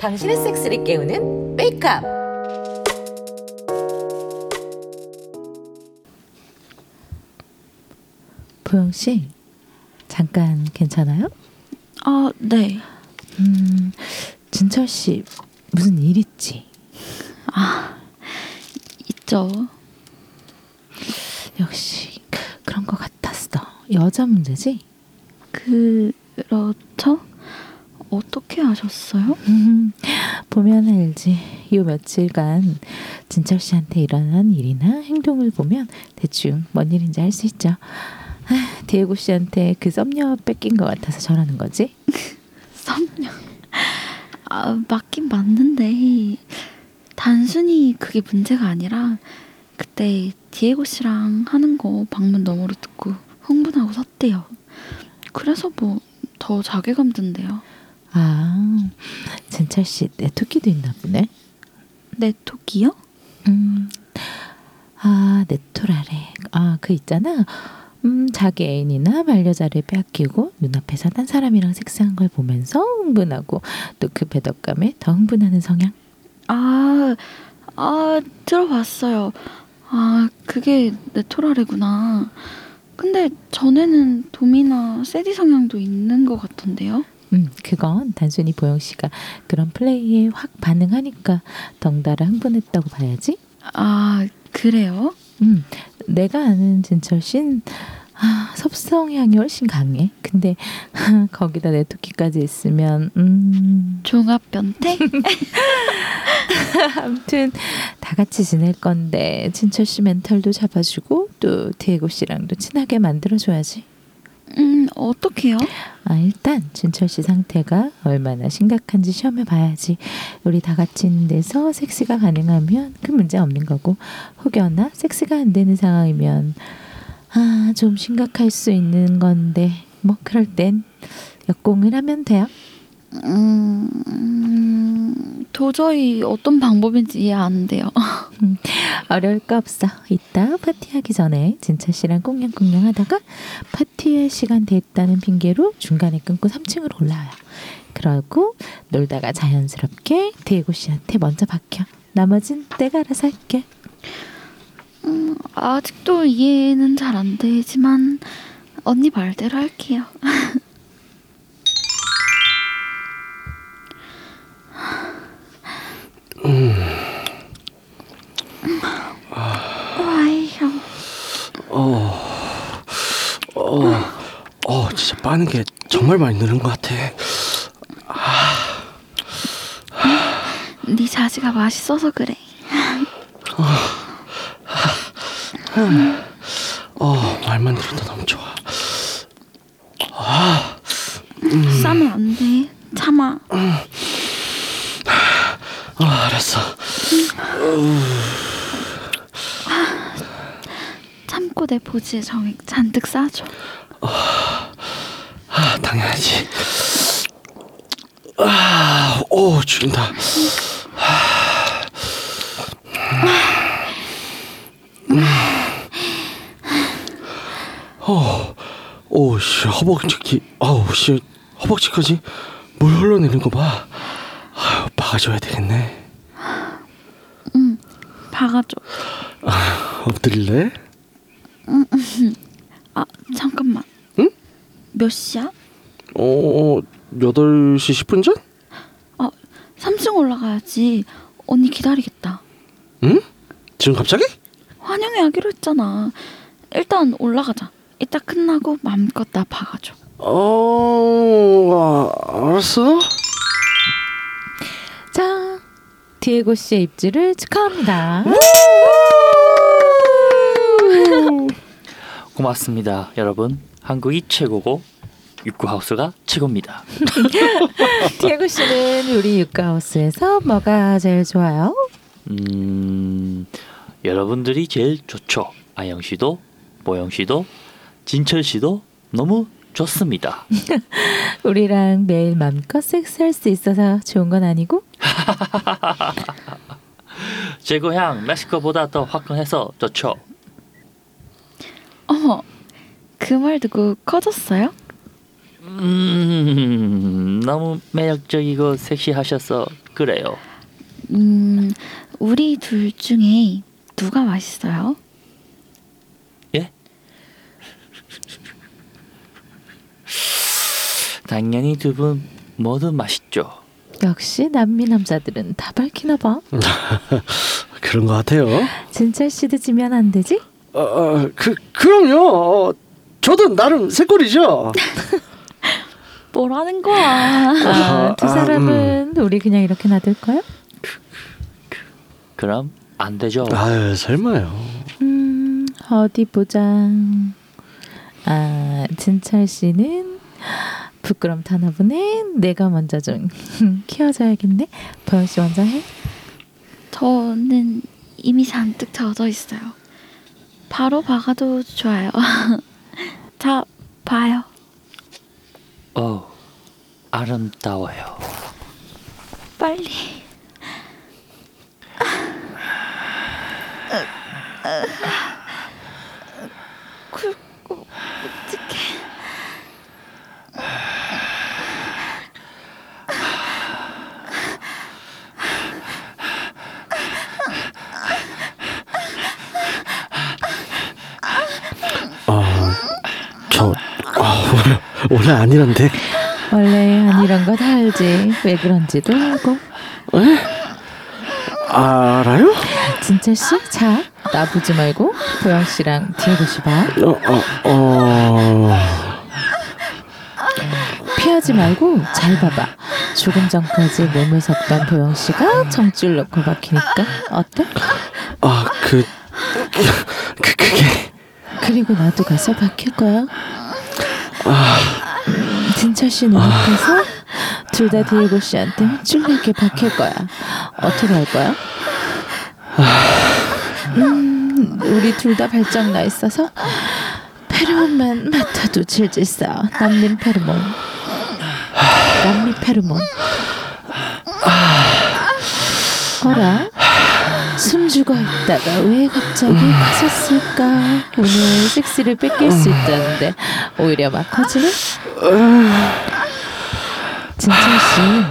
당신의 섹스를 깨우는 메이크업. 보영 씨, 잠깐 괜찮아요? 아, 네. 음, 진철 씨 무슨 일 있지? 있죠. 역시 그런 것 같았어. 여자 문제지? 그렇죠? 어떻게 아셨어요? 음, 보면 알지. 요 며칠간 진철 씨한테 일어난 일이나 행동을 보면 대충 뭔 일인지 알 수 있죠. 아, 디에고 씨한테 그 썸녀 뺏긴 것 같아서 저러는 거지? 썸녀. 아, 맞긴 맞는데 단순히 그게 문제가 아니라 그때 디에고 씨랑 하는 거 방문 너머로 듣고 흥분하고 섰대요. 그래서 뭐 더 자괴감 든대요. 아, 진철 씨 내토끼도 있나 보네. 내 토끼요? 음, 아, 네토라래. 아, 그 있잖아. 음, 자기 애인이나 반려자를 빼앗기고 눈앞에서 딴 사람이랑 섹스한 걸 보면서 흥분하고 또 그 배덕감에 더 흥분하는 성향. 아, 아 들어봤어요. 아 그게 네토라레구나. 근데 전에는 도미나 세디 성향도 있는 것 같던데요. 음, 그건 단순히 보영 씨가 그런 플레이에 확 반응하니까 덩달아 흥분했다고 봐야지. 아 그래요? 음, 내가 아는 진철 씨는 아, 섭성향이 훨씬 강해. 근데 거기다 내 토끼까지 있으면 음, 종합 변태? 아무튼 다 같이 지낼 건데 진철 씨 멘탈도 잡아주고 또 디에고 씨랑도 친하게 만들어줘야지. 음 어떻게요? 아 일단 진철 씨 상태가 얼마나 심각한지 시험해 봐야지. 우리 다 같이 있는 데서 섹스가 가능하면 큰 문제 없는 거고 혹여나 섹스가 안 되는 상황이면 아 좀 심각할 수 있는 건데 뭐 그럴 땐 역공을 하면 돼요. 음, 음 도저히 어떤 방법인지 이해 안 돼요. 어려울 거 없어. 이따 파티하기 전에 진철 씨랑 꽁냥꽁냥 하다가 파티할 시간 됐다는 핑계로 중간에 끊고 3층으로 올라와요. 그러고 놀다가 자연스럽게 디에고 씨한테 먼저 박혀. 나머진 내가 알아서 할게. 음, 아직도 이해는 잘 안 되지만 언니 말대로 할게요. 어, 어, 어, 진짜 빠는 게 정말 많이 느는 것 같아. 네 자지가 맛있어서 그래. 어, 말만 들어도 너무 좋아. 싸면 안 돼. 참아. 어, 알았어. 참고 내 보지에 정액 잔뜩 싸줘. 아, 당연하지. 아, 오, 죽인다. 어, 오, 씨, 허벅지, 아우, 씨, 허벅지까지 물 흘러내리는 거 봐. 아유, 박아줘야 되겠네. 박아줘. 엎드릴래? 아 잠깐만. 응? 몇 시야? 어, 8시 10분 전? 아 3층 올라가야지. 언니 기다리겠다. 응? 지금 갑자기? 환영회 하기로 했잖아. 일단 올라가자. 이따 끝나고 마음껏 나 박아줘. 어, 아, 알았어. 자, 디에고 씨의 입지를 축하합니다. 고맙습니다, 여러분. 한국이 최고고 육구하우스가 최고입니다. 디에고 씨는 우리 육가하우스에서 뭐가 제일 좋아요? 음, 여러분들이 제일 좋죠. 아영 씨도, 모영 씨도, 진철 씨도 너무 좋습니다. 우리랑 매일 맘껏 섹스할 수 있어서 좋은 건 아니고? 제 고향 멕시코보다 더 화끈해서 좋죠. 어머 그 말 듣고 커졌어요? 음, 너무 매력적이고 섹시하셔서 그래요. 음, 우리 둘 중에 누가 맛있어요? 당연히 두 분 모두 맛있죠. 역시 남미 남자들은 다 밝히나 봐. 그런 것 같아요. 진철 씨도 지면 안 되지? 어, 어, 그 그럼요. 어, 저도 나름 새꼴이죠. 뭐라는 거야? 아, 두 아, 사람은 우리 그냥 이렇게 놔둘 거야? 그럼 안 되죠. 아유 설마요. 음, 어디 보자. 아, 진철 씨는 부끄럼 타나 보네. 내가 먼저 좀 키워줘야겠네. 보영 씨 먼저 해. 저는 이미 잔뜩 젖어 있어요. 바로 박아도 좋아요. 자, 봐요. 어, 아름다워요. 빨리. 굵고 묵직해. 저 아, 오늘 아니란데. 원래 아니란 거다 알지. 왜 그런지도 알고. 알아요? 진철 씨, 자 나 보지 말고 보영 씨랑 디에고 씨 봐. 어, 어, 어. 피하지 말고 잘 봐봐. 조금 전까지 몸을 섰던 보영 씨가 정줄 넣고 박히니까 어때? 아, 그, 그, 그게, 그리고 나도 가서 박힐 거야. 음, 진철 씨 눈앞에서 둘 다 디에고 씨한테 찔리게 박힐 거야. 어떻게 할 거야? 음, 우리 둘 다 발정 나 있어서 페로몬만 맡아도 질질 싸. 남림 페로몬. 남미 페로몬. 어라? 숨 죽어 있다가 왜 갑자기 커졌을까? 오늘 섹시를 뺏길 수 있다는데 오히려 막 커지네? 진철 씨,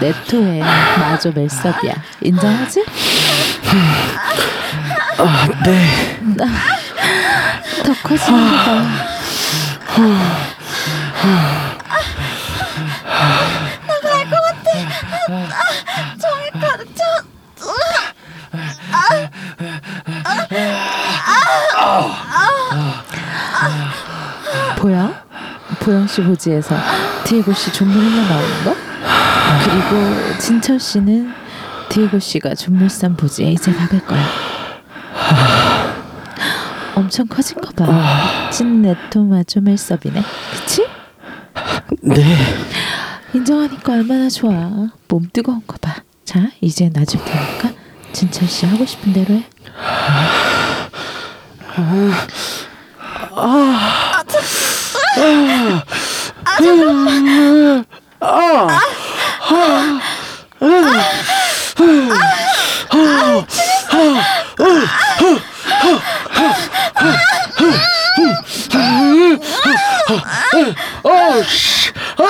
네토의 마조 멜섭이야. 인정하지? 아, 네. 더 커지는 거다. 보영? 보영 씨 보지에서 디에고 씨 존물 흘러나오는 거? 그리고 진철 씨는 디에고 씨가 존물산 보지에 이제 박을 거야. 엄청 커진 거 봐. 찐 네토마조 멜섭이네. 그치? 네. 인정하니까 얼마나 좋아. 몸 뜨거운 거 봐. 자, 이제 놔줄 테니까 진철 씨 하고 싶은 대로 해. 아, 아, 아, 잠깐만. 아, 아, 아, 아, 아, 어, 씨. 아,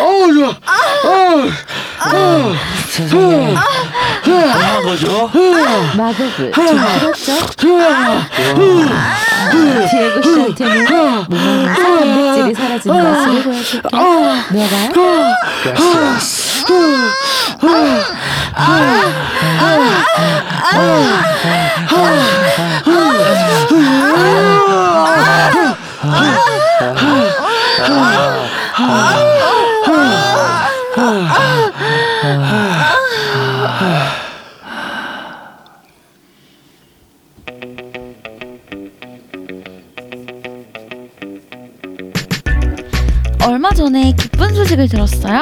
어, 좋아. 어, 세상에. 뭐한 거죠? 마법을 좀? 좋아. 디에고 씨한테는 몸에서 단백질이 사라지는 모습을 보여줄게. 누워봐요. 얼마 전에 기쁜 소식을 들었어요.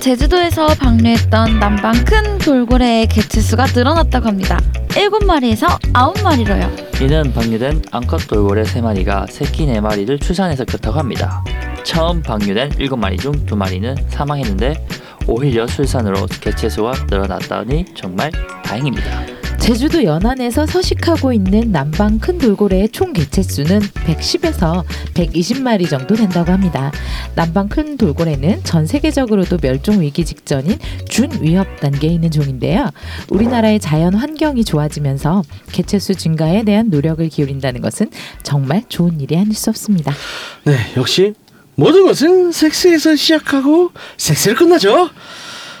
제주도에서 방류했던 남방 큰 돌고래의 개체수가 늘어났다고 합니다. 7마리에서 9마리로요. 이는 방류된 암컷 돌고래 3마리가 새끼 4마리를 출산해서 그렇다고 합니다. 처음 방류된 7마리 중 2마리는 사망했는데 오히려 출산으로 개체수가 늘어났다니 정말 다행입니다. 제주도 연안에서 서식하고 있는 남방 큰 돌고래의 총 개체수는 110에서 120마리 정도 된다고 합니다. 남방 큰 돌고래는 전 세계적으로도 멸종 위기 직전인 준 위협 단계에 있는 종인데요. 우리나라의 자연 환경이 좋아지면서 개체수 증가에 대한 노력을 기울인다는 것은 정말 좋은 일이 아닐 수 없습니다. 네, 역시 모든 것은 섹스에서 시작하고 섹스를 끝나죠.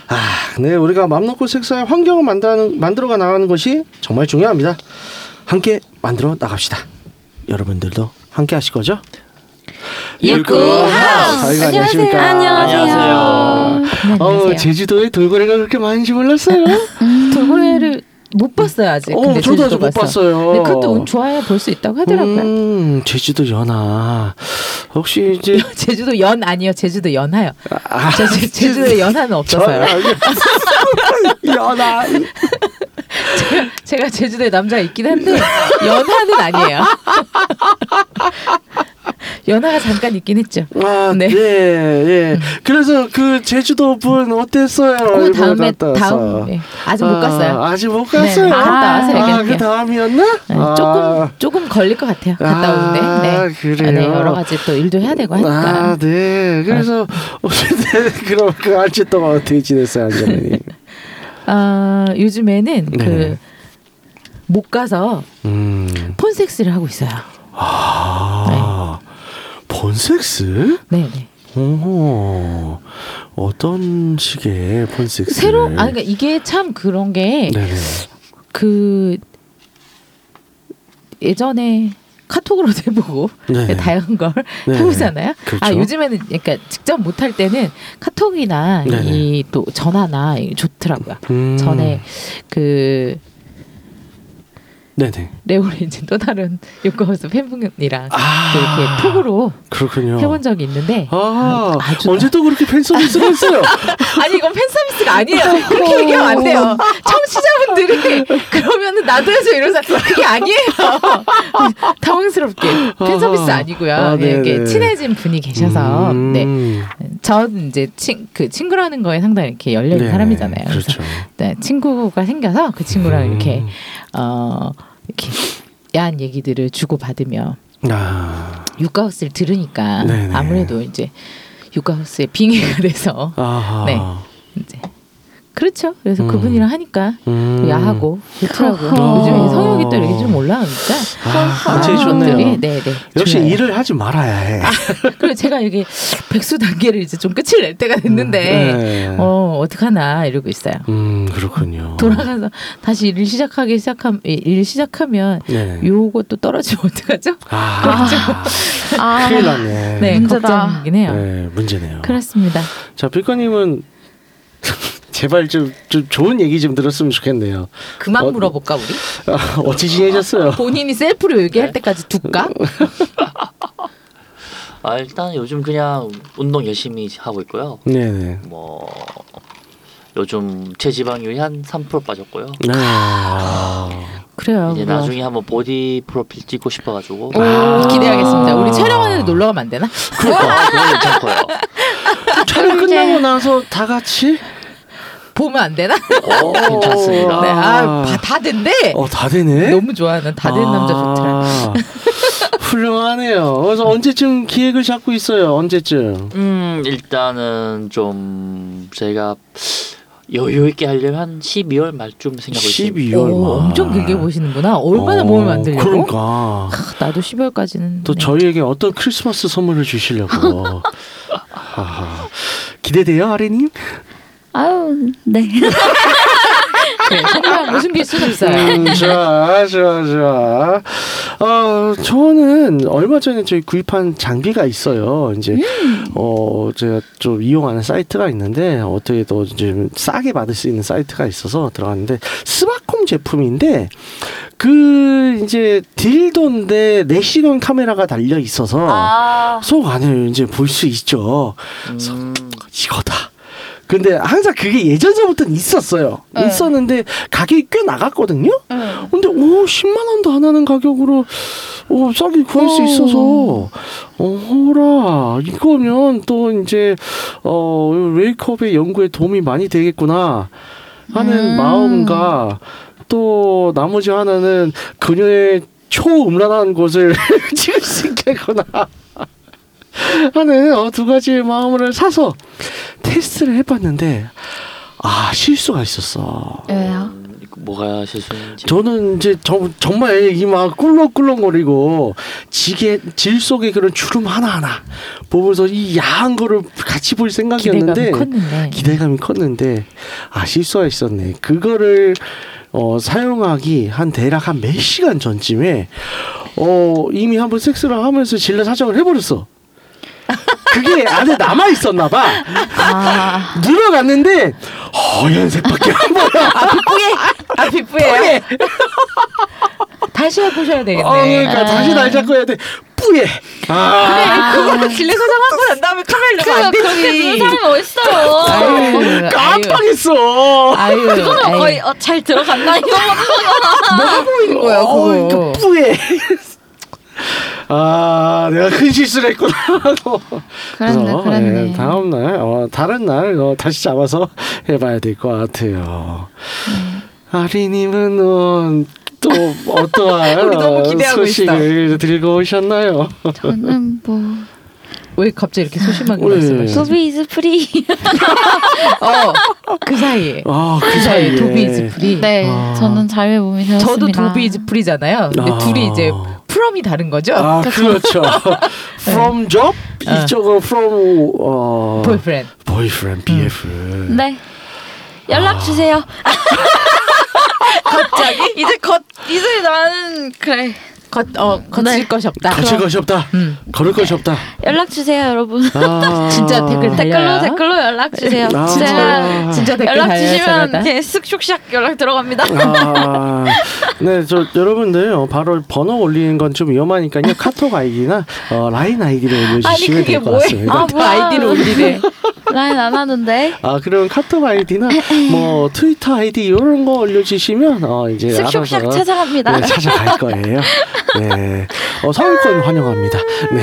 아, 네, 우리가 맘 놓고 섹스할 환경을 만드는, 만들어가 나가는 것이 정말 중요합니다. 함께 만들어 나갑시다. 여러분들도 함께 하실 거죠? 육구 하우스. 아이고, 안녕하십니까? 안녕하세요. 네, 어, 안녕하세요. 제주도에 돌고래가 그렇게 많은지 몰랐어요. 돌고래를 못 봤어요 아직. 어, 근데 저도 아직 제주도 못. 봤어요. 네, 그것도 운 좋아야 볼 수 있다고 하더라고요. 음, 제주도 연하. 혹시 이제 제주도 연 아니요, 제주도 연하요. 아, 저 제- 제주도에 연하는 없어서요. 연하. 제가 제주도에 남자가 있긴 한데 연하는 아니에요. 연하가 잠깐 있긴 했죠. 아, 네. 네. 예. 그래서 그 제주도 분 어땠어요? 그 다음에. 다음 네, 아직 못 갔어요. 아, 아직 못 네, 갔어요. 갔다 와서 아, 얘기할게요. 그 다음이었나? 네, 아. 조금 조금 걸릴 것 같아요. 갔다 아, 오는데. 네. 그래요? 네, 여러 가지 또 일도 해야 되고 하니까. 아, 네. 그래서 어쨌든 그럼 그 알지 동안 어떻게 지냈어요, 안정님? 아, 요즘에는 네. 그못 가서 음. 폰 섹스를 하고 있어요. 아. 본섹스? 네, 네. 오. 어떤 식의 폰섹스? 새로 아 그러니까 이게 참 그런 게 네네. 그 예전에 카톡으로도 해보고 네. 다양한 걸 네. 해보잖아요. 그렇죠. 아 요즘에는 그러니까 직접 못할 때는 카톡이나. 이 또 전화나 좋더라고요. 음. 전에 그 네네. 레오렌진 또 다른 요코하우스 팬분이랑 아. 또 이렇게 톡으로 그렇군요. 해본 적이 있는데 아, 아주- 언제 또 그렇게 팬 서비스가 있어요? 아니 이건 팬 서비스가 아니에요. 그렇게 얘기하면 안 돼요. 청취자분들이 그러면은 나도 해줘 이러면서 그게 아니에요. 당황스럽게 팬 서비스 아니고요. 아, 네, 네네. 친해진 분이 계셔서 음. 네. 전 이제 친, 그 친구라는 거에 상당히 이렇게 열려 있는 네, 사람이잖아요. 그렇죠. 그래서 네, 친구가 생겨서 그 친구랑 음. 이렇게 어 이렇게 야한 얘기들을 주고 받으며 아, 육가하우스를 들으니까 네네. 아무래도 이제 육가하우스에 빙의가 돼서 아하. 네. 이제 그렇죠. 그래서 음. 그분이랑 하니까 음. 또 야하고 좋더라고요. 어허. 요즘에 성욕이 또 이렇게 좀 올라오니까 아, 제일 좋네요. 것들이 네, 네. 역시 좋아요. 일을 하지 말아야 해. 그리고 제가 이게 백수 단계를 이제 좀 끝을 낼 때가 됐는데 네. 어 어떡하나 이러고 있어요. 음, 그렇군요. 돌아가서 다시 일을 시작하기 시작함 일 시작하면 네. 요것도 떨어지면 어떡하죠? 아, 아, 큰일 났네. 네, 문제다. 걱정이긴 해요. 네, 문제네요. 그렇습니다. 자, 빌커님은 제발 좀, 좀 좋은 얘기 좀 들었으면 좋겠네요. 그만 어, 물어볼까 우리? 아, 어찌 지내셨어요? 본인이 셀프로 얘기할 때까지 둘까? 아 일단 요즘 그냥 운동 열심히 하고 있고요. 네네. 뭐 요즘 체지방률이 한 3% 빠졌고요. 네. 아, 그래요. 이제 우리가. 나중에 한번 보디 프로필 찍고 싶어가지고 오, 기대하겠습니다. 우리 촬영하는 데 놀러 가면 안 되나? 그러니까 그거 괜찮고요. 촬영 끝나고 나서 다 같이? 보면 안 되나? 어, 괜찮습니다. 네, 아, 다, 다 된대. 어, 다 되네? 너무 좋아. 난다 되는 남자 좋더라. 아, 훌륭하네요. 그래서 언제쯤 기획을 잡고 있어요? 언제쯤? 음 일단은 좀 제가 여유 있게 하려면 한 12월 말쯤 생각하고 있습니다. 12월 오, 말. 엄청 길게 보시는구나. 얼마나 어, 몸을 만들려고? 그러니까. 크, 나도 12월까지는 또 저희에게 어떤 크리스마스 선물을 주시려고. 아하. 기대돼요, 아레님? 아유, 네. 네, 정말 뭐 숨길 수는 없어요. 음, 좋아, 좋아, 좋아. 어, 저는 얼마 전에 저희 구입한 장비가 있어요. 이제, 어, 제가 좀 이용하는 사이트가 있는데, 어떻게 또좀 싸게 받을 수 있는 사이트가 있어서 들어갔는데, 스마콤 제품인데, 그, 이제, 딜도인데, 내시경 카메라가 달려 있어서, 아, 속 안을 이제 볼 수 있죠. 음, 이거다. 근데 항상 그게 예전서부터는 있었어요. 네. 있었는데 가격이 꽤 나갔거든요. 응. 근데 오 10만 원도 안 하는 가격으로 오 싸게 구할 수 오. 있어서 어라 이거면 또 이제 어 웨이크업의 연구에 도움이 많이 되겠구나 하는 음. 마음과 또 나머지 하나는 그녀의 초음란한 곳을 찍을 수 있겠구나 하는 어, 두 가지의 마음을 사서 테스트를 해봤는데 아 실수가 있었어. 왜요? 뭐가 실수인지. 저는 이제 정, 정말 이 막 꿀렁꿀렁거리고 지게 질 속에 그런 주름 하나 하나 보면서 이 야한 거를 같이 볼 생각이었는데 기대감이 컸는데. 기대감이 컸는데 아 실수가 있었네. 그거를 어, 사용하기 한 대략 한 몇 시간 전쯤에 어, 이미 한번 섹스를 하면서 질러 사정을 해버렸어. 그게 안에 남아 있었나 봐. 아, 늘어갔는데 허연색밖에 안 보여. 아 빗부예요? 다시 해보셔야 되겠네. 어, 그러니까 다시 날 잡고 해야 돼. 뿌예. 아, 그거는 진례 소장하고 난 다음에 카메라 넣으면 안 그렇게 되지. 눈 사람이 어딨어요? 아유, 깜빡했어. 아유, 그거는 아유. 거의 어, 잘 들어갔나 이거 뭐가 보이는 거야 어, 그거. 그 뿌예. 아, 내가 큰 실수를 했구나. 하고. 그랬네, 그래서, 그랬네. 예, 다음 날, 어, 다른 날 어, 다시 잡아서 해봐야 될 것 같아요. 아리님은 어, 또 어떠한 우리 너무 기대하고 소식을 들고 오셨나요? 저는 뭐 왜 갑자기 이렇게 소심하게 왜? 말씀하시죠? Dobby is free 어, 그 사이에. 아, 그그 사이에. 사이에 Dobby is free. 네 아. 저는 자유의 몸이 되었습니다 저도 Dobby is free잖아요. 근데 아. 둘이 이제 from이 다른 거죠. 아, 그렇죠. from job 어. 이쪽은 from 어, boyfriend. boyfriend, BF. 네 연락 주세요 갑자기 이제 겉 이제 나는 그래 겉, 어, 거칠 네. 것이 없다. 거칠 것이 없다. 음. 걸을 것이 없다. 연락 주세요 여러분 아, 진짜 댓글 달- 댓글로 달려요? 댓글로 연락 주세요 아. 제가 진짜 댓글 연락 주시면. 이렇게 쓱슉샥 연락 들어갑니다 아, 네, 저 여러분들 어, 바로 번호 올리는 건 좀 위험하니까요. 카톡 아이디나 어, 라인 아이디를 올려주시면 될 것? 같습니다. 아, 또 아이디를 올리네. 라인 안 하는데 아, 그럼 카톡 아이디나 뭐 트위터 아이디 이런 거 올려주시면 어, 이제 쓱슉샥 찾아갑니다 네, 찾아갈 거예요. 네, 어, 서울권 환영합니다. 네,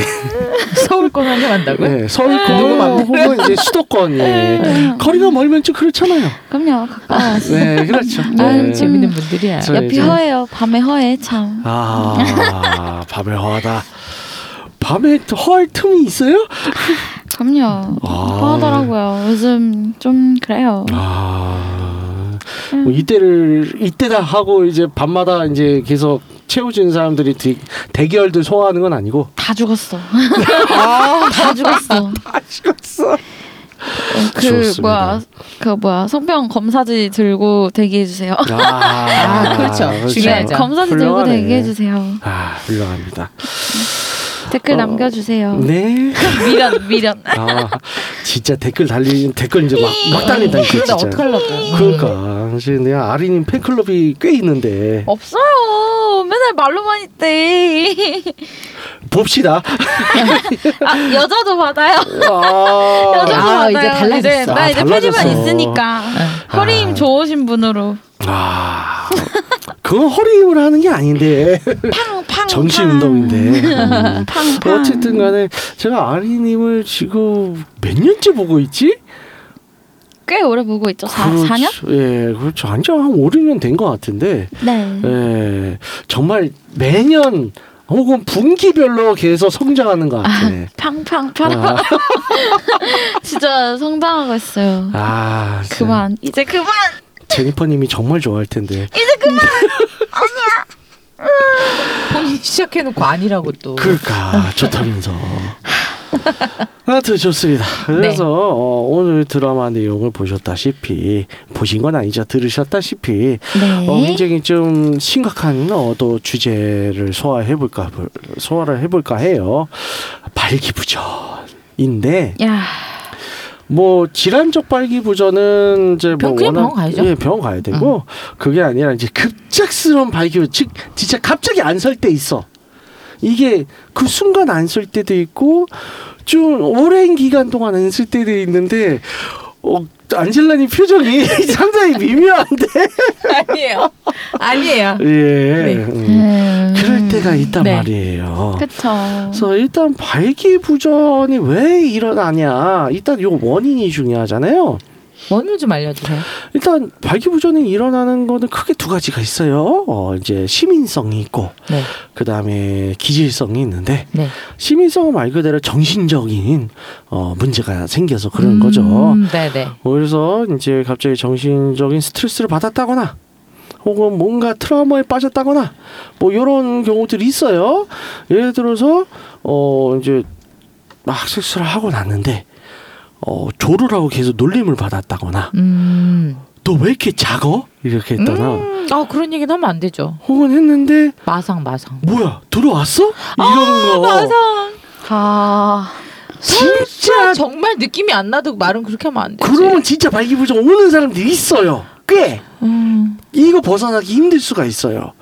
서울권 환영한다고요? 네 서울권? 혹은 이제 수도권. 예. 거리가 멀면 좀 그렇잖아요. 그럼요 가까워 네, 그렇죠. 아유, 네. 재밌는 분들이야. 저- 옆이 허해요 밤에 허해 참 아, 밤에 허하다. 밤에 허할 틈이 있어요? 그럼요 아. 허하더라고요 요즘 좀 그래요 아, 뭐 이때를 이때다 하고 이제 밤마다 이제 계속 채워지는 사람들이 대, 대결들 소화하는 건 아니고 다 죽었어 다 죽었어 다 죽었어. 그 좋습니다. 뭐야 그 뭐야 성병 검사지 들고 대기해 주세요. 아, 그렇죠. 중요하죠. 검사지 들고 훌륭하네. 대기해 주세요. 아, 훌륭합니다. 댓글 어, 남겨주세요. 네. 미련 미련. 아, 진짜 댓글 달리는 댓글 이제 막, 막 달린다 진짜. 어떡하려고. 그러니까 사실 내가 아리님 팬클럽이 꽤 있는데 없어요. 맨날 말로만 있대. 봅시다. 아 여자도 받아요. 아, 여자도 아, 받아요. 이제 달라졌어. 이제, 나 아, 이제 달라졌어. 표지만 있으니까 허리 힘 아. 좋으신 분으로 아, 그건 허리 힘을 하는 게 아닌데 팡팡 정신 운동인데. 음. 팡팡. 어쨌든 간에 제가 아리님을 지금 몇 년째 보고 있지? 꽤 오래 보고 있죠. 4, 그렇죠. 4년? 예, 그렇죠. 한지 한 5, 6년 된 것 같은데, 네. 예, 정말 매년 혹은 분기별로 계속 성장하는 것 같아. 팡팡팡. 아, 진짜 성장하고 있어요. 아, 진짜 그만 이제 그만 제니퍼님이 정말 좋아할 텐데. 본인 시작해놓고 아니라고 또. 그러니까 좋다면서. 하여튼 좋습니다. 그래서 네. 어, 오늘 드라마 내용을 보셨다시피 보신 건 아니죠. 들으셨다시피 네. 어, 굉장히 좀 심각한 어, 또 주제를 소화해 볼까 소화를 해볼까 해요. 발기부전인데 야 뭐 질환적 발기부전은 이제 뭐 병- 그냥 워낙- 병원 가야죠. 예, 병원 가야 되고 그게 아니라 이제 급작스러운 발기부 즉 진짜 갑자기 안 설 때 있어. 이게 그 순간 안 쓸 때도 있고 좀 오랜 기간 동안 안 쓸 때도 있는데 어, 안젤라님 표정이 상당히 미묘한데 아니에요. 아니에요. 예 네. 음, 음. 그럴 때가 있단 네. 말이에요. 그쵸 그래서 일단 발기부전이 왜 일어나냐 일단 요 원인이 중요하잖아요. 원을 좀 알려주세요. 일단 발기부전이 일어나는 거는 크게 두 가지가 있어요. 어, 이제 시민성이 있고 네, 그 다음에 기질성이 있는데 네. 시민성은 말 그대로 정신적인 어, 문제가 생겨서 그런 거죠. 음, 네네. 그래서 이제 갑자기 정신적인 스트레스를 받았다거나 혹은 뭔가 트라우마에 빠졌다거나 뭐 이런 경우들이 있어요. 예를 들어서 어 이제 막 섹스를 하고 났는데 어 조르라고 계속 놀림을 받았다거나 음. 너왜 이렇게 작어? 이렇게 했다나 음. 아 그런 얘기는 하면 안 되죠. 혹은 했는데 마상 마상. 뭐야 들어왔어? 이런 거 마상. 아 진짜 정말 느낌이 안 나도 말은 그렇게 하면 안 되지. 그러면 진짜 발기부전 오는 사람들이 있어요. 꽤 음. 이거 벗어나기 힘들 수가 있어요.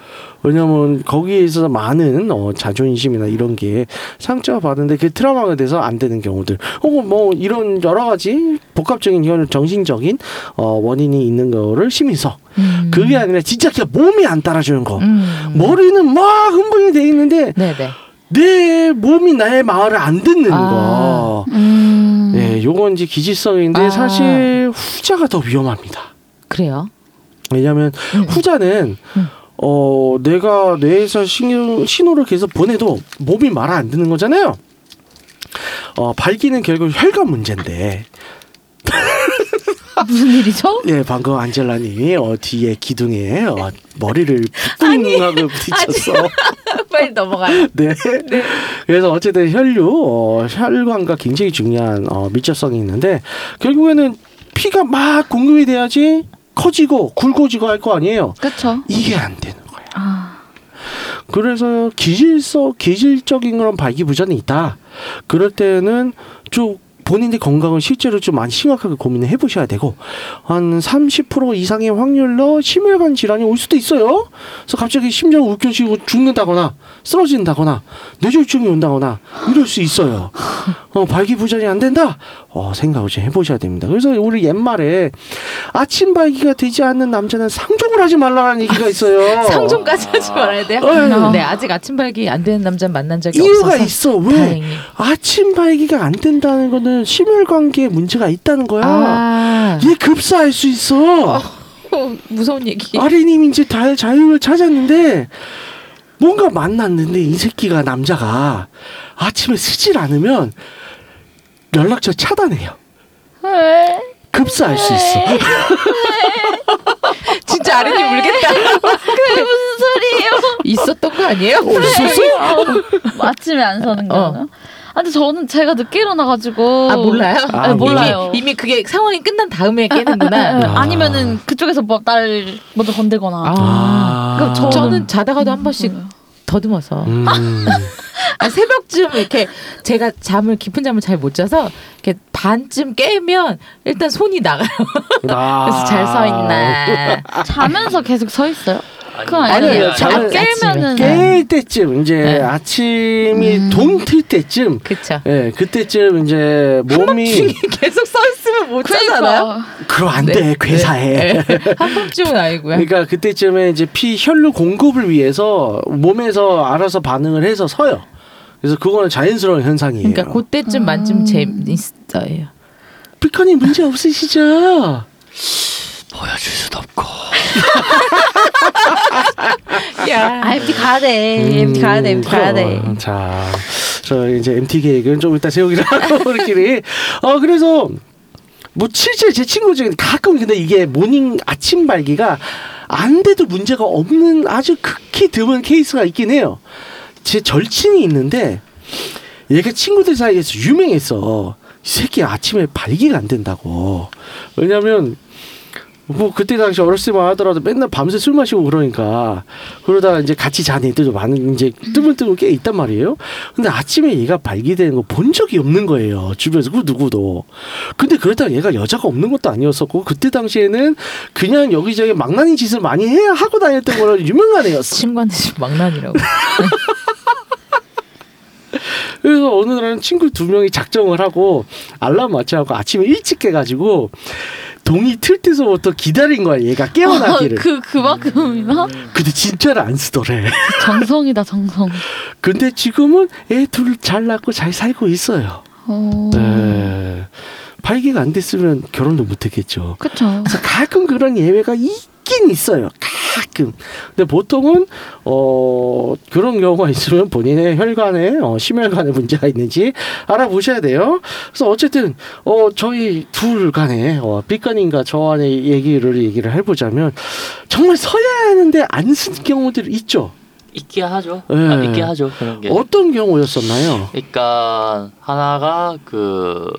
왜냐면 거기에 있어서 많은 어, 자존심이나 이런 게 상처가 받는데 그 트라우마가 돼서 안 되는 경우들 혹은 뭐 이런 여러 가지 복합적인 이런 정신적인 어, 원인이 있는 거를 심해서 음. 그게 아니라 진짜 그냥 몸이 안 따라주는 거 음. 머리는 막 흥분이 돼 있는데 네네. 내 몸이 나의 말을 안 듣는 아. 거 음. 예, 요건 이제 기질성인데 아. 사실 후자가 더 위험합니다. 그래요. 왜냐하면 음. 후자는 음. 어 내가 뇌에서 신경 신호를 계속 보내도 몸이 말안 듣는 거잖아요. 어 발기는 결국 혈관 문제인데 무슨 일이죠? 예 방금 안젤라님이 어 뒤에 기둥에 어, 머리를 뿡하고 부딪혔어. 빨리 넘어가요. 네. 그래서 어쨌든 혈류 어, 혈관과 굉장히 중요한 어, 밀접성이 있는데 결국에는 피가 막 공급이 돼야지 커지고 굵어지고 할 거 아니에요. 그쵸? 이게 안 되는 거야. 아 그래서 기질성 기질적인 그런 발기부전이 있다. 그럴 때는 좀 본인의 건강을 실제로 좀 많이 심각하게 고민을 해보셔야 되고 한 30% 이상의 확률로 심혈관 질환이 올 수도 있어요. 그래서 갑자기 심장 울겨지고 죽는다거나 쓰러진다거나 뇌졸중이 온다거나 이럴 수 있어요. 어, 발기부전이 안 된다. 어, 생각을 좀 해보셔야 됩니다. 그래서 우리 옛말에 아침 발기가 되지 않는 남자는 상종을 하지 말라는 얘기가 있어요. 상종까지 하지 말아야 돼요. 어. 네 아직 아침 발기 안 되는 남자 만난 적이 이유가 없어서 있어. 왜? 다행히. 아침 발기가 안 된다는 거는 심혈관계에 문제가 있다는 거야. 아 얘 급사할 수 있어. 어, 무서운 얘기. 아리님 이제 다 자유를 찾았는데 뭔가 만났는데 이 새끼가 남자가 아침에 쓰질 않으면 연락처 차단해요. 왜? 급사할 수 있어. 진짜 아린이 울겠다. 그게 무슨 소리예요? 있었던 거 아니에요? 어, 아침에 안 사는 어. 거는? 아 근데 저는 제가 늦게 일어나가지고 아 몰라요? 아, 네, 몰라요. 이미, 이미 그게 상황이 끝난 다음에 깨는구나. 네, 아. 아니면은 그쪽에서 뭐날 먼저 건들거나 아. 그럼 저- 저는 자다가도 한 번씩 더듬어서 음. 아, 새벽쯤 이렇게 제가 잠을 깊은 잠을 잘 못 자서 이렇게 반쯤 깨면 일단 손이 나가요. 아. 그래서 잘 서 있나. 자면서 계속 서 있어요? 그건 아니요, 아니에요. 아니요. 잠을 안 깨면은 깰 때쯤 이제 네. 아침이 음. 동틀 때쯤 그쵸. 예, 그때쯤 이제 몸이 계속 서 있으면 못 자잖아요. 그러니까 그럼 안 네. 돼. 괴사해. 네. 한 번쯤은 아니고요. 그러니까 그때쯤에 이제 피 혈류 공급을 위해서 몸에서 알아서 반응을 해서 서요. 그래서 그거는 자연스러운 현상이에요. 그러니까 그때쯤 만쯤 음. 재밌어요. 피커님 문제 없으시죠? 보여줄 수도 없고. 야. 아 MT 가야 돼. MT 가야 돼. MT 가야 돼. 음. 자, 저 이제 MT 계획은 좀 이따 세우기로 하고 우리끼리. 어 그래서 뭐 실제 제 친구 중에 가끔 근데 이게 morning 아침 발기가 안 돼도 문제가 없는 아주 극히 드문 케이스가 있긴 해요. 제 절친이 있는데 얘가 친구들 사이에서 유명했어. 이 새끼 아침에 발기가 안 된다고. 왜냐면 뭐 그때 당시 어렸을 때만 하더라도 맨날 밤새 술 마시고 그러니까 그러다가 이제 같이 잔 애들도 많은 이제 뜨문뜨문 꽤 있단 말이에요. 근데 아침에 얘가 발기되는 거 본 적이 없는 거예요. 주변에서 그 누구도. 근데 그렇다고 얘가 여자가 없는 것도 아니었었고 그때 당시에는 그냥 여기저기 망나니 짓을 많이 해 하고 다녔던 거로 유명한 애였어. 친구한테 막난이라고. 그래서 어느 날은 친구 두 명이 작정을 하고 알람 맞춰갖고 아침에 일찍 깨가지고 동이 틀 때서부터 기다린 거야 얘가 깨어나기를. 그 그만큼이나 근데 진짜를 안 쓰더래. 정성이다 정성. 근데 지금은 애 둘 잘 낳고 잘 살고 있어요. 어. 네. 발기가 안 됐으면 결혼도 못했겠죠. 그래서 가끔 그런 예외가 있긴 있어요. 가끔. 근데 보통은 어 그런 경우가 있으면 본인의 혈관에 어, 심혈관에 문제가 있는지 알아보셔야 돼요. 그래서 어쨌든 어 저희 둘 간에 어 삐까님과 저 안의 얘기를 얘기를 해보자면 정말 서야 하는데 안 쓴 경우들 있죠. 있게 하죠. 네. 아, 있게 하죠. 그런 게. 어떤 경우였었나요? 그러니까 하나가 그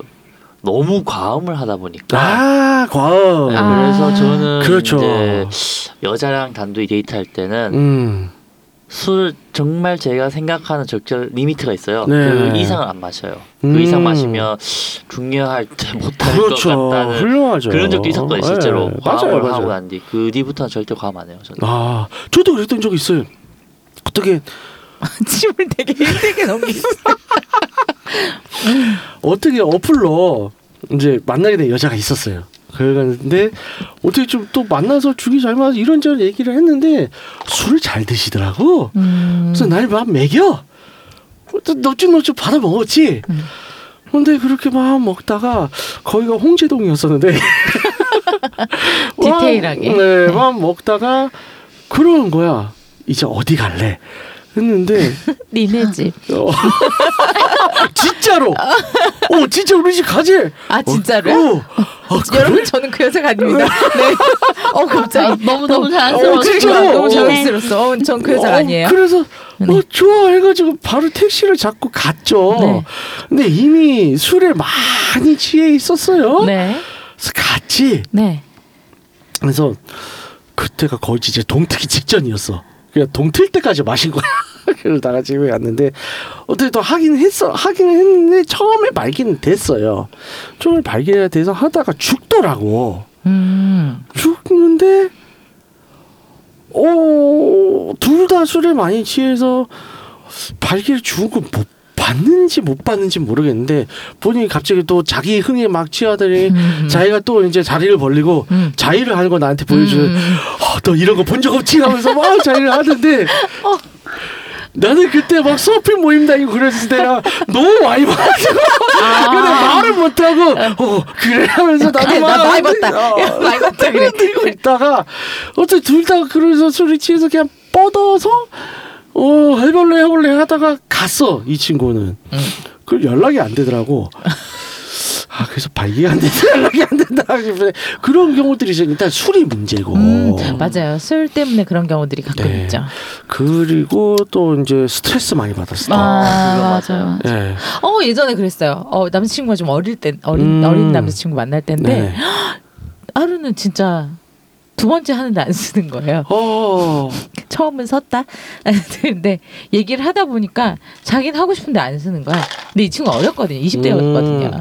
너무 과음을 하다 보니까 아 과음. 네, 아. 그래서 저는 그렇죠. 이제 여자랑 단둘이 데이트할 때는 음. 술 정말 제가 생각하는 적절 리미트가 있어요. 네. 그 이상은 안 마셔요. 음. 그 이상 마시면 중요할 때 못할 그렇죠. 것 같다는 훌륭하죠. 그런 적도 있었거든요. 실제로 네, 맞아요, 과음을 맞아요. 하고 난뒤 그 뒤부터는 절대 과음 안 해요. 저는. 아, 저도 그랬던 적 있어요. 어떻게 침을 되게 힘들게 넘기고. 어떻게 어플로 이제 만나게 된 여자가 있었어요. 그런데 어떻게 좀 또 만나서 죽이 잘 맞아 이런저런 얘기를 했는데 술을 잘 드시더라고. 음. 그래서 날막 먹여. 넙죽넙죽 받아 먹었지. 음. 근데 그렇게 막 먹다가 거기가 홍제동이었었는데 디테일하게. 막, 네, 막 먹다가 그러는 거야. 이제 어디 갈래? 했는데 니네 집. 어. 진짜로. 어, 진짜 우리 집 가지. 아 진짜로요? 어. 아, 그래? 여러분 저는 그 여자가 아닙니다. 네. 어 갑자기 너무 너무 어, 자연스러워. 진짜로? 너무 어. 자연스러웠어. 어, 전그 여자가 어, 아니에요. 그래서 네. 어, 좋아 해가지고 바로 택시를 잡고 갔죠. 네. 근데 이미 술에 많이 취해 있었어요. 네. 그래서 갔지. 네. 그래서 그때가 거의 진짜 동트기 직전이었어. 그냥 동틀 때까지 마신 거야. 그러다가 집에 갔는데 어떻게 또 하긴 했어. 하기는 했는데 처음에 발기는 됐어요. 처음에 발기가 돼서 하다가 죽더라고. 음. 죽는데 어, 둘 다 술에 많이 취해서 발기를 죽은 건못 봤는지 못 봤는지 모르겠는데 본인이 갑자기 또 자기 흥에 막 취하더니 음. 자기가 또 이제 자리를 벌리고 음. 자위를 하는 거 나한테 보여주는 음. 어, 너 이런 거 본 적 없지 하면서 막 자위를 하는데 어. 나는 그때 막 서핑 모임 다니고 그랬을 때랑 너무 많이 봐가지고 근데 말을 못하고 어 그래 하면서 나도 아. 막나 많이 봤다. 어, 야, 많이 봤다, 그래. 들고 있다가 어떻게 둘 다 그러면서 술이 취해서 그냥 뻗어서 어 해볼래 해볼래 하다가 갔어 이 친구는 음. 그 연락이 안 되더라고. 아 그래서 발기가 안 돼서 연락이 안 된다 싶은데 그런 경우들이 있어요. 일단 술이 문제고 음, 맞아요. 술 때문에 그런 경우들이 가끔 네. 있죠. 그리고 또 이제 스트레스 많이 받았어. 아 그거 맞아요. 예. 어 예전에 그랬어요. 어 남자친구가 좀 어릴 때 어린 음. 어린 남자친구 만날 때인데 네. 하루는 진짜 두 번째 하는데 안 쓰는 거예요. 어. 처음은 섰다. 근데 얘기를 하다 보니까 자기는 하고 싶은데 안 쓰는 거야. 근데 이 친구 어렸거든요. 20대였거든요. 음.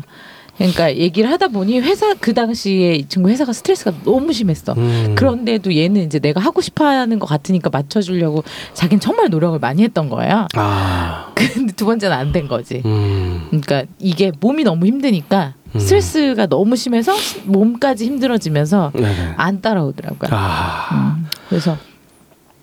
그러니까 얘기를 하다 보니 회사 그 당시에 이 친구 회사가 스트레스가 너무 심했어. 음. 그런데도 얘는 이제 내가 하고 싶어 하는 것 같으니까 맞춰주려고 자기는 정말 노력을 많이 했던 거야. 아. 근데 두 번째는 안 된 거지. 음. 그러니까 이게 몸이 너무 힘드니까 음. 스트레스가 너무 심해서 몸까지 힘들어지면서 네네. 안 따라오더라고요. 아. 음, 그래서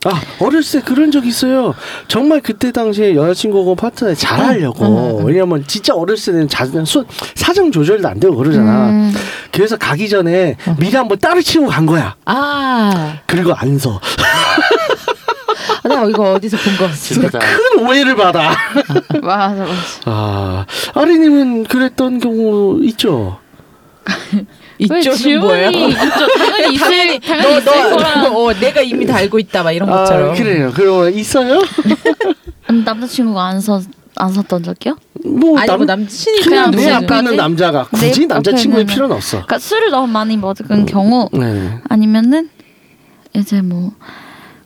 아 어렸을 때 그런 적 있어요. 정말 그때 당시에 여자친구고 파트너 잘하려고 응, 응, 응. 왜냐면 진짜 어렸을 때는 자, 수, 사정 조절도 안 되고 그러잖아. 음, 그래서 가기 전에 어. 미리 한번 따로 치고 간 거야. 아, 그리고 안 서. 나 이거 어디서 본거 같아. 큰 오해를 받아. 맞아 맞아. 아 아리님은 그랬던 경우 있죠. 왜 이쪽은 뭐예요? 있죠? 당연히 있을 당연히 있을 너, 거라. 너, 어, 내가 이미 다 알고 있다, 막 이런 것처럼. 아 그래요. 그럼 있어요? 음, 남자친구가 안서안 섰던 적이요? 뭐 아니, 뭐 남친이 그냥 그냥 내. 앞에 있는 남자가 굳이 내 남자친구의 앞에는- 필요는 없어. 그러니까 술을 너무 많이 먹은 경우 네. 아니면은 이제 뭐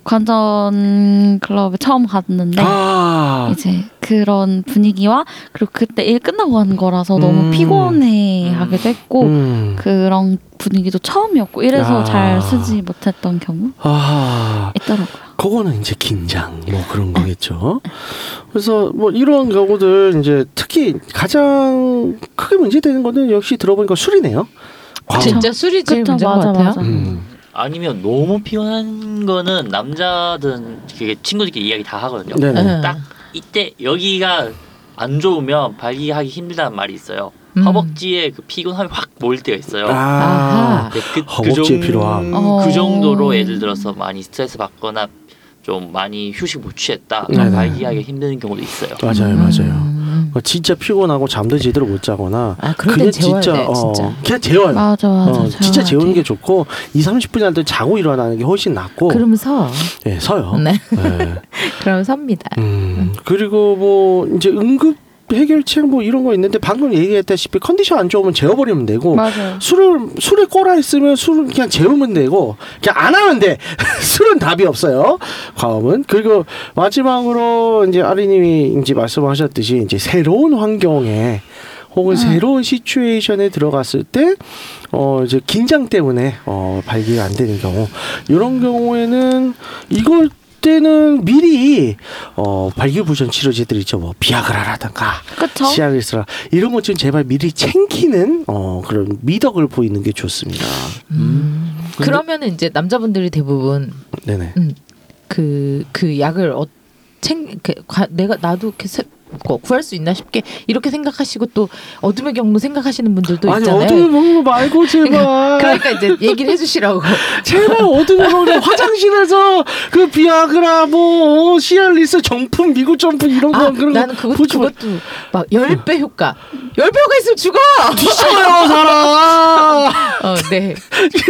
관전 클럽에 처음 갔는데 아. 이제 그런 분위기와 그리고 그때 일 끝나고 간 거라서 너무 음. 피곤해하기도 했고 음. 그런 분위기도 처음이었고 이래서 아. 잘 쓰지 못했던 경우 아. 있더라고요. 그거는 이제 긴장 뭐 그런 거겠죠. 그래서 뭐 이런 경우들 이제 특히 가장 크게 문제되는 거는 역시 들어보니까 술이네요. 과음. 진짜 술이 제일 문제인 것 같아요. 맞아. 음. 아니면 너무 피곤한 거는 남자든 그게 친구들끼리 이야기 다 하거든요. 네네. 응. 딱 이때 여기가 안 좋으면 발기하기 힘들다는 말이 있어요. 음. 허벅지에 그 피곤함이 확 모일 때가 있어요. 아하. 네, 그, 허벅지에 그 필요함. 어. 그 정도로 예를 들어서 많이 스트레스 받거나 좀 많이 휴식 못 취했다 네네. 발기하기 힘든 경우도 있어요. 맞아요, 맞아요. 음. 어, 진짜 피곤하고 잠도 제대로 못 자거나 아, 땐 재워야 돼, 진짜. 어, 그냥 재워요. 맞아 맞아. 어, 진짜 재워야 재우는 돼. 게 좋고 2, 30분이라도 자고 일어나는 게 훨씬 낫고 그러면서 예, 서요. 네. 예. 그럼 섭니다. 음, 그리고 뭐 이제 응급 해결책 뭐 이런 거 있는데 방금 얘기했다시피 컨디션 안 좋으면 재워버리면 되고 맞아요. 술을 술에 꼬라 있으면 술은 그냥 재우면 되고 그냥 안 하면 돼. 술은 답이 없어요. 과음은. 그리고 마지막으로 이제 아리님이 이제 말씀하셨듯이 이제 새로운 환경에 혹은 새로운 시츄에이션에 들어갔을 때 어 이제 긴장 때문에 어 발기가 안 되는 경우. 이런 경우에는 이걸 때는 미리 어 발기부전 치료제들 있죠 뭐 비아그라라든가 그쵸? 시아리스라 이런 것 좀 제발 미리 챙기는 어 그런 미덕을 보이는 게 좋습니다. 음. 그러면은 이제 남자분들이 대부분 네네. 그그 약을 어, 챙 그, 과, 내가 나도 이렇게 세, 뭐 구할 수 있나 싶게 이렇게 생각하시고 또 어둠의 경로 생각하시는 분들도 아니 있잖아요. 어둠의 경로 말고 제발 그러니까 이제 얘기를 해주시라고. 제발 어둠의 경로 화장실에서 그 비아그라 뭐 시알리스 정품 미국 정품 이런 거 아, 그런 나는 거 그것 보지 마. 그것도 막 열 배 효과. 열 배 효과 있으면 죽어. 뒤져요 사람. 어, 네.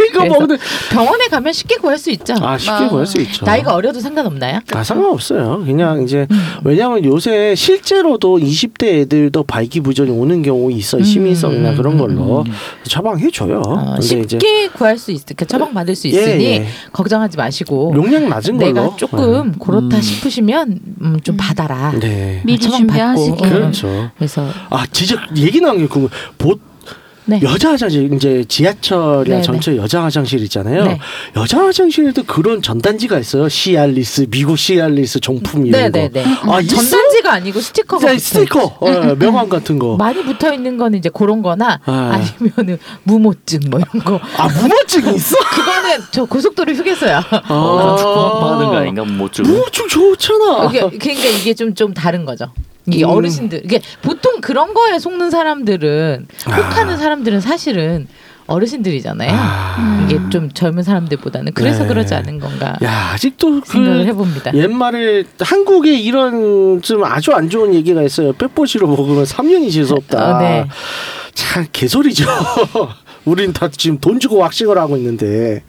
이거 먹는 병원에 가면 쉽게 구할 수 있죠. 아 쉽게 아, 구할 수 있죠. 나이가 어려도 상관없나요? 아 상관없어요. 그냥 이제 음. 왜냐하면 요새 실제 로도 20대 애들도 발기부전이 오는 경우 있어 요 시민성이나 음, 그런 걸로 음. 처방해 줘요. 어, 근데 이제 쉽게 구할 수 있, 그 처방 받을 수 예, 있으니 예. 걱정하지 마시고 용량 낮은 걸로 내가 조금 그렇다 음. 싶으시면 음, 좀 받아라. 네. 미리 처방 받고, 준비하시고. 어. 그렇죠. 그래서 아 진짜 얘기 나온 게그보 네. 여자 화장실 이제 지하철이나 네, 전철 여자 화장실 있잖아요. 네. 여자 화장실에도 그런 전단지가 있어요. 시알리스 미국 시알리스 정품 이런 거. 네네네. 아 있어? 전단지가 아니고 스티커가 네, 스티커. 어, 명함 같은 거. 많이 붙어 있는 거는 이제 그런-거나 아. 아니면은 무모증 뭐 이런 거. 아 무모증 있어? 그거는 저 고속도로 휴게소야. 어, 받은 거 아닌가 못 주고. 무모증 좋잖아. 그러니까 이게 좀좀 다른 거죠. 이게 음. 어르신들 이게 보통 그런 거에 속는 사람들은 혹하는 아. 사람들은 사실은 어르신들이잖아요. 아. 이게 좀 젊은 사람들보다는 그래서 네. 그러지 않은 건가 야 아직도 생각을 그 해봅니다. 옛말에 한국에 이런 좀 아주 안 좋은 얘기가 있어요. 빼뽀시로 먹으면 3년이 재수 없다. 어, 네. 참 개소리죠. 우린 다 지금 돈 주고 왁싱을 하고 있는데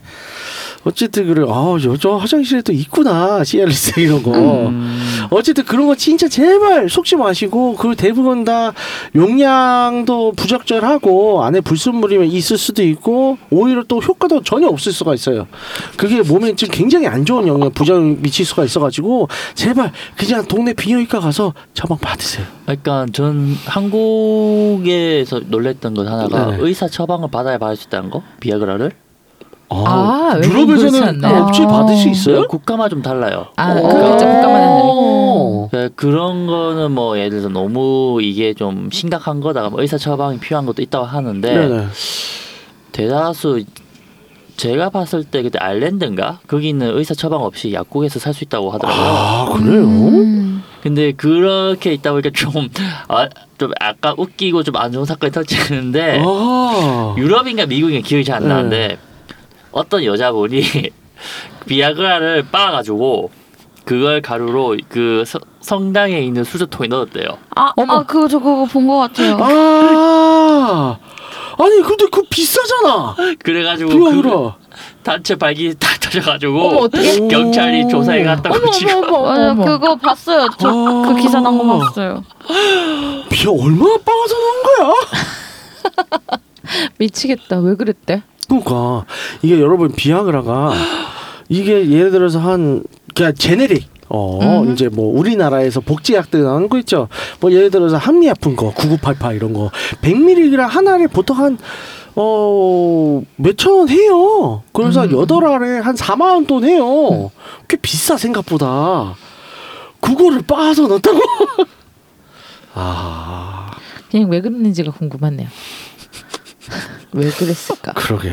어쨌든 그래. 아 여자 화장실에도 있구나 시알리스 이런 거. 음. 어쨌든 그런 거 진짜 제발 속지 마시고 그 대부분 다 용량도 부적절하고 안에 불순물이 있을 수도 있고 오히려 또 효과도 전혀 없을 수가 있어요. 그게 몸에 지금 굉장히 안 좋은 영향 부작용 미칠 수가 있어가지고 제발 그냥 동네 비뇨기과 가서 처방 받으세요. 그러니까 전 한국에서 놀랬던 것 하나가 네네. 의사 처방을 받아야 받을 수 있다는 거 비아그라를 아, 그렇지 유럽에서는? 없이 받을 수 있어요? 국가마다 좀 달라요. 아, 오. 그렇겠죠. 국가마다 다르고. 오. 그- 그런 거는 뭐 예를 들어서 너무 이게 좀 심각한 거다가 뭐 의사 처방이 필요한 것도 있다고 하는데 네네. 대다수 제가 봤을 때 그때 아일랜드인가 거기는 의사 처방 없이 약국에서 살 수 있다고 하더라고요. 아 그래요? 음. 근데 그렇게 있다 보니까 좀, 아, 좀 약간 웃기고 좀 안 좋은 사건이 터지는데 아. 유럽인가 미국인가 기억이 잘안 네. 나는데 어떤 여자분이 비아그라를 빻아가지고 그걸 가루로 그 서- 성당에 있는 수저통에 넣었대요. 아, 어머. 아 그거 저 그거 본 것 같아요. 아. 아니 근데 그거 비싸잖아. 그래가지고 그 비아그라. 단체 발기 다 터져가지고 어머? 경찰이 조사해 갔다고 어머 지금 어머 어머 맞아요. 어머. 그거 봤어요. 저 아. 그 기사 난 거 봤어요. 비 얼마나 빠져 나온 거야? 미치겠다. 왜 그랬대? 그러니까 이게 여러분 비아그라가 이게 예를 들어서 한 그냥 제네릭 어 음. 이제 뭐 우리나라에서 복제약들 나오는 거 있죠. 뭐 예를 들어서 한미 아픈 거 9988 이런 거 100mg 하나에 보통 한 어, 몇천 원 해요. 그래서 한 음. 여덟 알에 한 4만 원 돈 해요. 꽤 비싸 생각보다. 그거를 빻아서 넣었다고? 아, 그냥 왜 그랬는지가 궁금하네요. 왜 그랬을까? 그러게.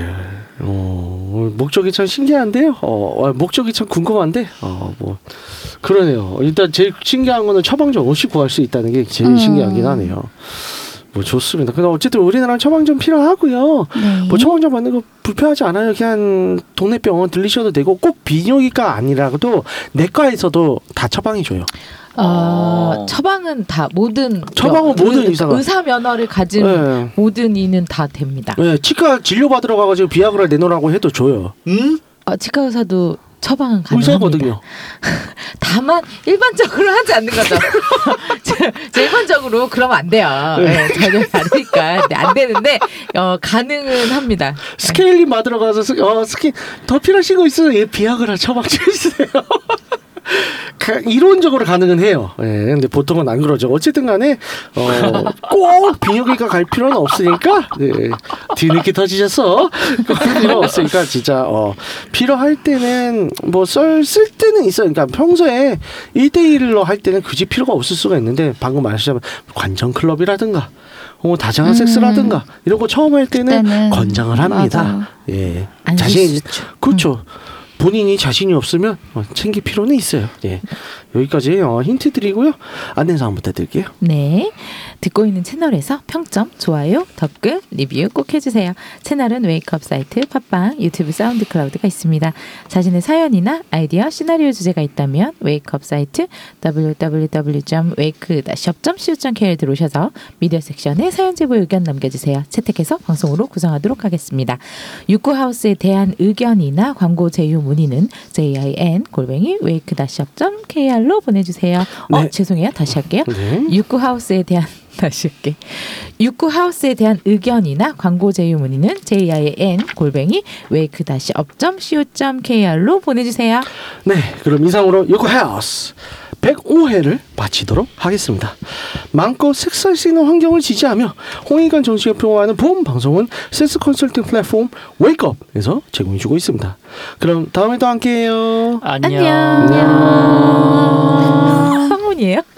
어, 목적이 참 신기한데요. 어, 어, 목적이 참 궁금한데. 어, 뭐 그러네요. 일단 제일 신기한 거는 처방전 없이 구할 수 있다는 게 제일 음. 신기하긴 하네요. 뭐 좋습니다. 근데 어쨌든 우리나라 처방전 필요하고요. 네. 뭐 처방전 받는 거 불편하지 않아요. 그냥 동네 병원 들리셔도 되고 꼭 비뇨기과 아니라도 내과에서도 다 처방해 줘요. 어, 어. 처방은 다 모든 처방은 여- 모든 의- 의사가. 의사 면허를 가진 네. 모든 이는 다 됩니다. 네, 치과 진료 받으러 가가지고 비아그라 내놓으라고 해도 줘요. 응? 어, 치과 의사도 처방은 가능합니다. 의사거든요. 다만 일반적으로 하지 않는 거죠. 저- 저 일반적으로 그러면 안 돼요. 네, 전혀 다르니까 네, 안 되는데 어, 가능은 합니다. 스케일링 받으러 가서 스, 어, 스케 더 필요하신 거 있어요? 예, 비아그라 처방 좀 해주세요. 가- 이론적으로 가능은 해요. 예, 근데 보통은 안 그러죠. 어쨌든 간에, 어, 꼭 비뇨기과 갈 필요는 없으니까, 네, 뒤늦게 터지셔서, 꼭 필요 없으니까, 진짜, 어, 필요할 때는, 뭐, 썰, 쓸 때는 있어요. 그러니까 평소에 1대1로 할 때는 굳이 필요가 없을 수가 있는데, 방금 말하셨지만, 관전 클럽이라든가, 어, 다정한 음. 섹스라든가, 이런 거 처음 할 때는 권장을 합니다. 맞아. 예. 안 자신. 그렇죠. 본인이 자신이 없으면 어, 챙길 필요는 있어요. 예. 여기까지 어, 힌트 드리고요. 안내 사항 부탁드릴게요. 네. 듣고 있는 채널에서 평점, 좋아요, 댓글, 리뷰 꼭 해주세요. 채널은 웨이크업 사이트, 팟빵, 유튜브 사운드 클라우드가 있습니다. 자신의 사연이나 아이디어, 시나리오 주제가 있다면 웨이크업 사이트 www.wake-up.co.kr 들어오셔서 미디어 섹션에 사연 제보 의견 남겨주세요. 채택해서 방송으로 구성하도록 하겠습니다. 육구하우스에 대한 의견이나 광고 제휴 문의는 jin 골뱅이 wake-up.kr로 보내주세요. 어 네. 죄송해요. 다시 할게요. 네. 육구하우스에 대한 다시 할게. 육구 하우스에 대한 의견이나 광고 제휴 문의는 jin 골뱅이 wake-up.co.kr로 보내주세요. 네. 그럼 이상으로 요코 하우스 105회를 마치도록 하겠습니다. 마음껏 섹스할 수 있는 환경을 지지하며 홍익관 정신을 표방하는 본 방송은 섹스 컨설팅 플랫폼 웨이크업에서 제공해주고 있습니다. 그럼 다음에도 함께해요. 안녕. 안녕. 황혼이에요?